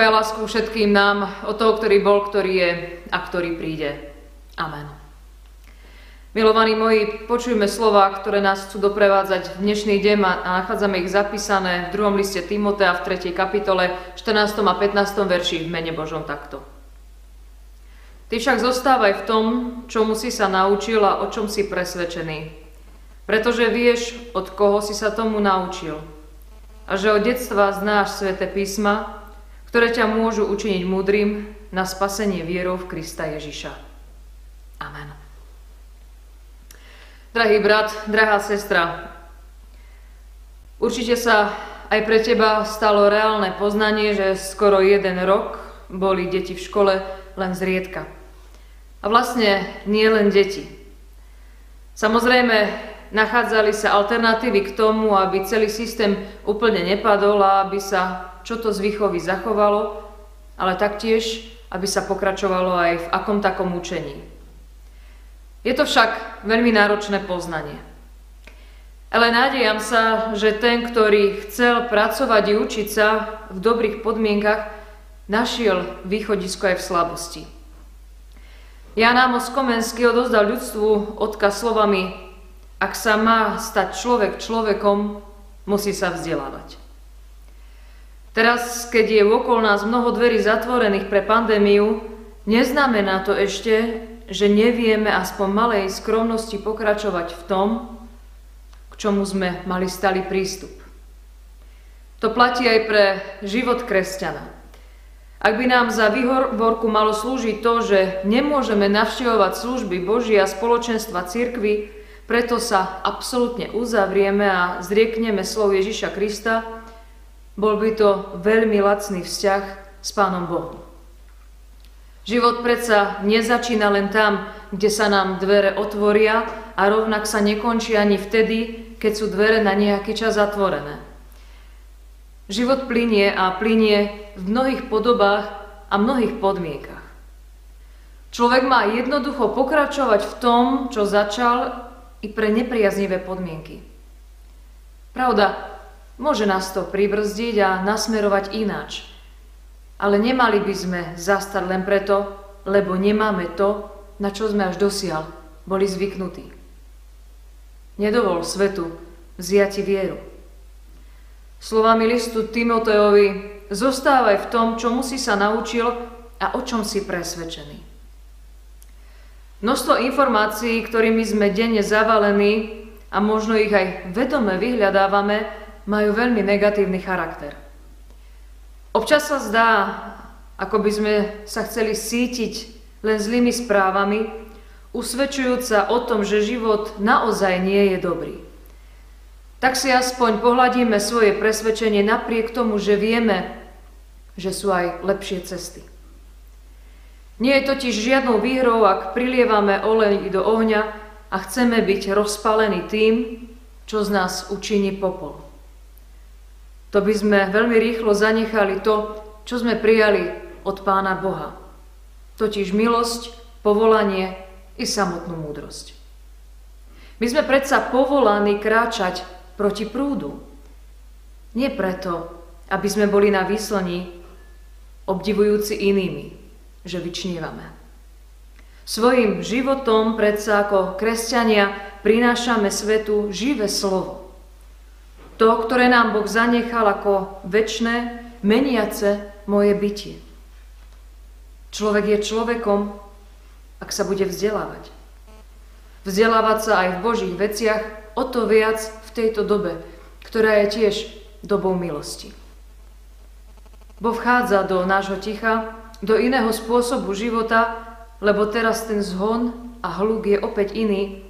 Pokoj a lásku všetkým nám, od toho, ktorý bol, ktorý je a ktorý príde. Amen. Milovaní moji, počujme slova, ktoré nás chcú doprevádzať v dnešný deň a nachádzame ich zapísané v druhom liste Timotea v 3. kapitole 14. a 15. verši v mene Božom takto. Ty však zostávaj v tom, čomu si sa naučil a o čom si presvedčený. Pretože vieš, od koho si sa tomu naučil. A že od detstva znáš sväté písma, ktoré ťa môžu učiniť múdrym na spasenie vierou v Krista Ježiša. Amen. Drahý brat, drahá sestra, určite sa aj pre teba stalo reálne poznanie, že skoro jeden rok boli deti v škole len zriedka. A vlastne nie len deti. Samozrejme, nachádzali sa alternatívy k tomu, aby celý systém úplne nepadol a aby sa čo to z výchovy zachovalo, ale taktiež, aby sa pokračovalo aj v akom takom učení. Je to však veľmi náročné poznanie. Ale nádejam sa, že ten, ktorý chcel pracovať i učiť sa v dobrých podmienkach, našiel východisko aj v slabosti. Jan Amos Komenský odozdal ľudstvu odkaz slovami Ak sa má stať človek človekom, musí sa vzdelávať. Teraz, keď je okolo nás mnoho dverí zatvorených pre pandémiu, neznamená to ešte, že nevieme aspoň malej skromnosti pokračovať v tom, k čomu sme mali stali prístup. To platí aj pre život kresťana. Ak by nám za výhovorku malo slúžiť to, že nemôžeme navštevovať služby Boží a spoločenstva cirkvy, preto sa absolútne uzavrieme a zriekneme slov Ježiša Krista, bol by to veľmi lacný vzťah s Pánom Bohom. Život predsa nezačína len tam, kde sa nám dvere otvoria a rovnak sa nekončí ani vtedy, keď sú dvere na nejaký čas zatvorené. Život plinie a plinie v mnohých podobách a mnohých podmienkach. Človek má jednoducho pokračovať v tom, čo začal i pre nepriaznivé podmienky. Pravda, Môže nás to pribrzdiť a nasmerovať ináč. Ale nemali by sme zastať len preto, lebo nemáme to, na čo sme až dosiaľ boli zvyknutí. Nedovol svetu vziati vieru. Slovami listu Timotejovi zostávaj v tom, čomu si sa naučil a o čom si presvedčený. Množstvo informácií, ktorými sme denne zavalení a možno ich aj vedome vyhľadávame, majú veľmi negatívny charakter. Občas sa zdá, ako by sme sa chceli sítiť len zlými správami, usvedčujúca o tom, že život naozaj nie je dobrý. Tak si aspoň pohľadíme svoje presvedčenie napriek tomu, že vieme, že sú aj lepšie cesty. Nie je totiž žiadnou výhrou, ak prilievame olej do ohňa a chceme byť rozpalení tým, čo z nás učiní popol to by sme veľmi rýchlo zanechali to, čo sme prijali od Pána Boha. Totiž milosť, povolanie i samotnú múdrosť. My sme predsa povolaní kráčať proti prúdu. Nie preto, aby sme boli na výslení obdivujúci inými, že vyčnievame. Svojim životom predsa ako kresťania prinášame svetu živé slovo to, ktoré nám Boh zanechal ako väčšné, meniace moje bytie. Človek je človekom, ak sa bude vzdelávať. Vzdelávať sa aj v Božích veciach, o to viac v tejto dobe, ktorá je tiež dobou milosti. Boh vchádza do nášho ticha, do iného spôsobu života, lebo teraz ten zhon a hluk je opäť iný,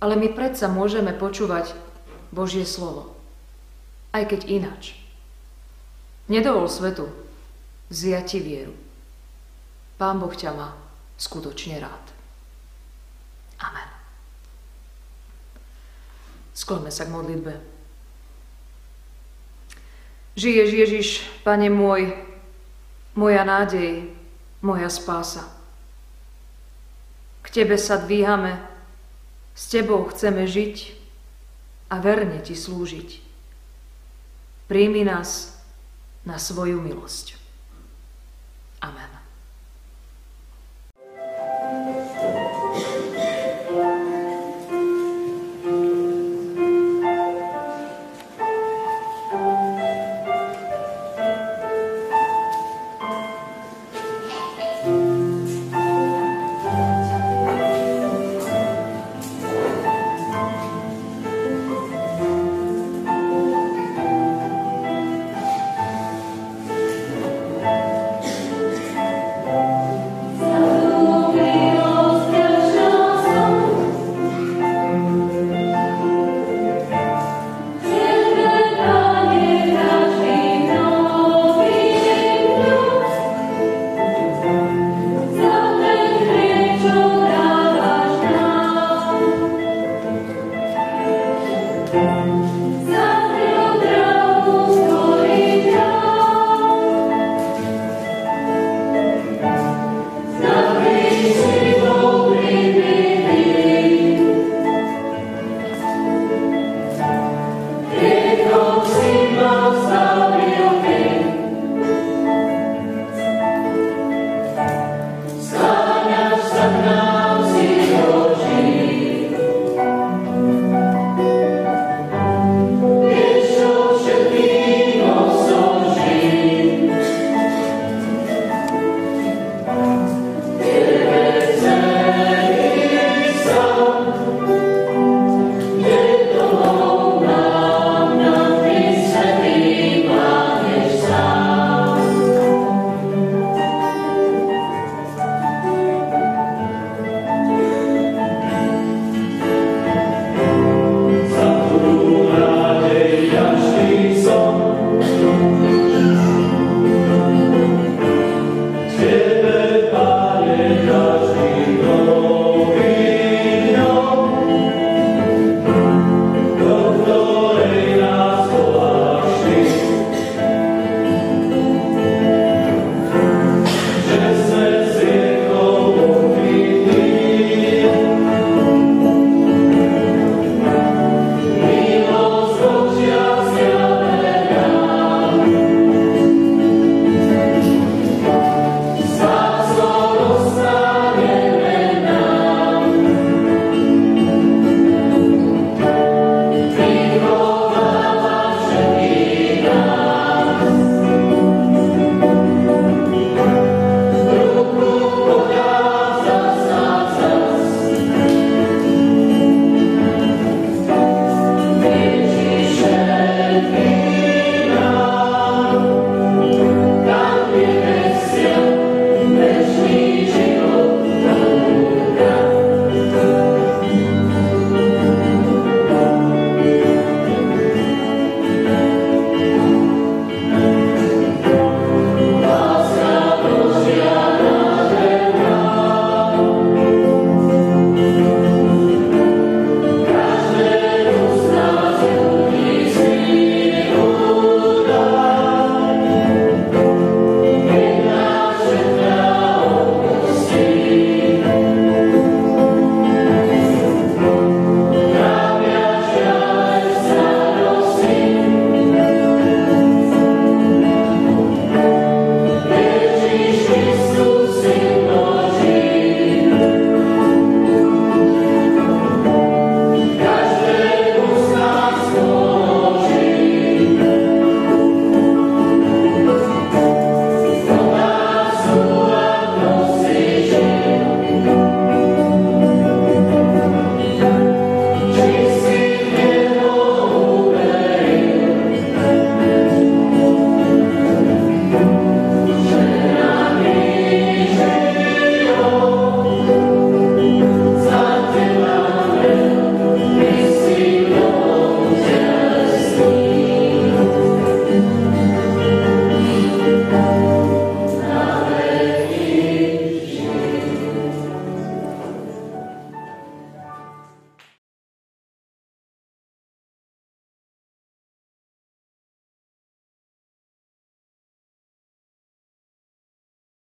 ale my predsa môžeme počúvať Božie slovo aj keď ináč. Nedovol svetu vziať ti vieru. Pán Boh ťa má skutočne rád. Amen. Skloňme sa k modlitbe. Žiješ Ježiš, Pane môj, moja nádej, moja spása. K Tebe sa dvíhame, s Tebou chceme žiť a verne Ti slúžiť. Príjmi nás na svoju milosť. Amen.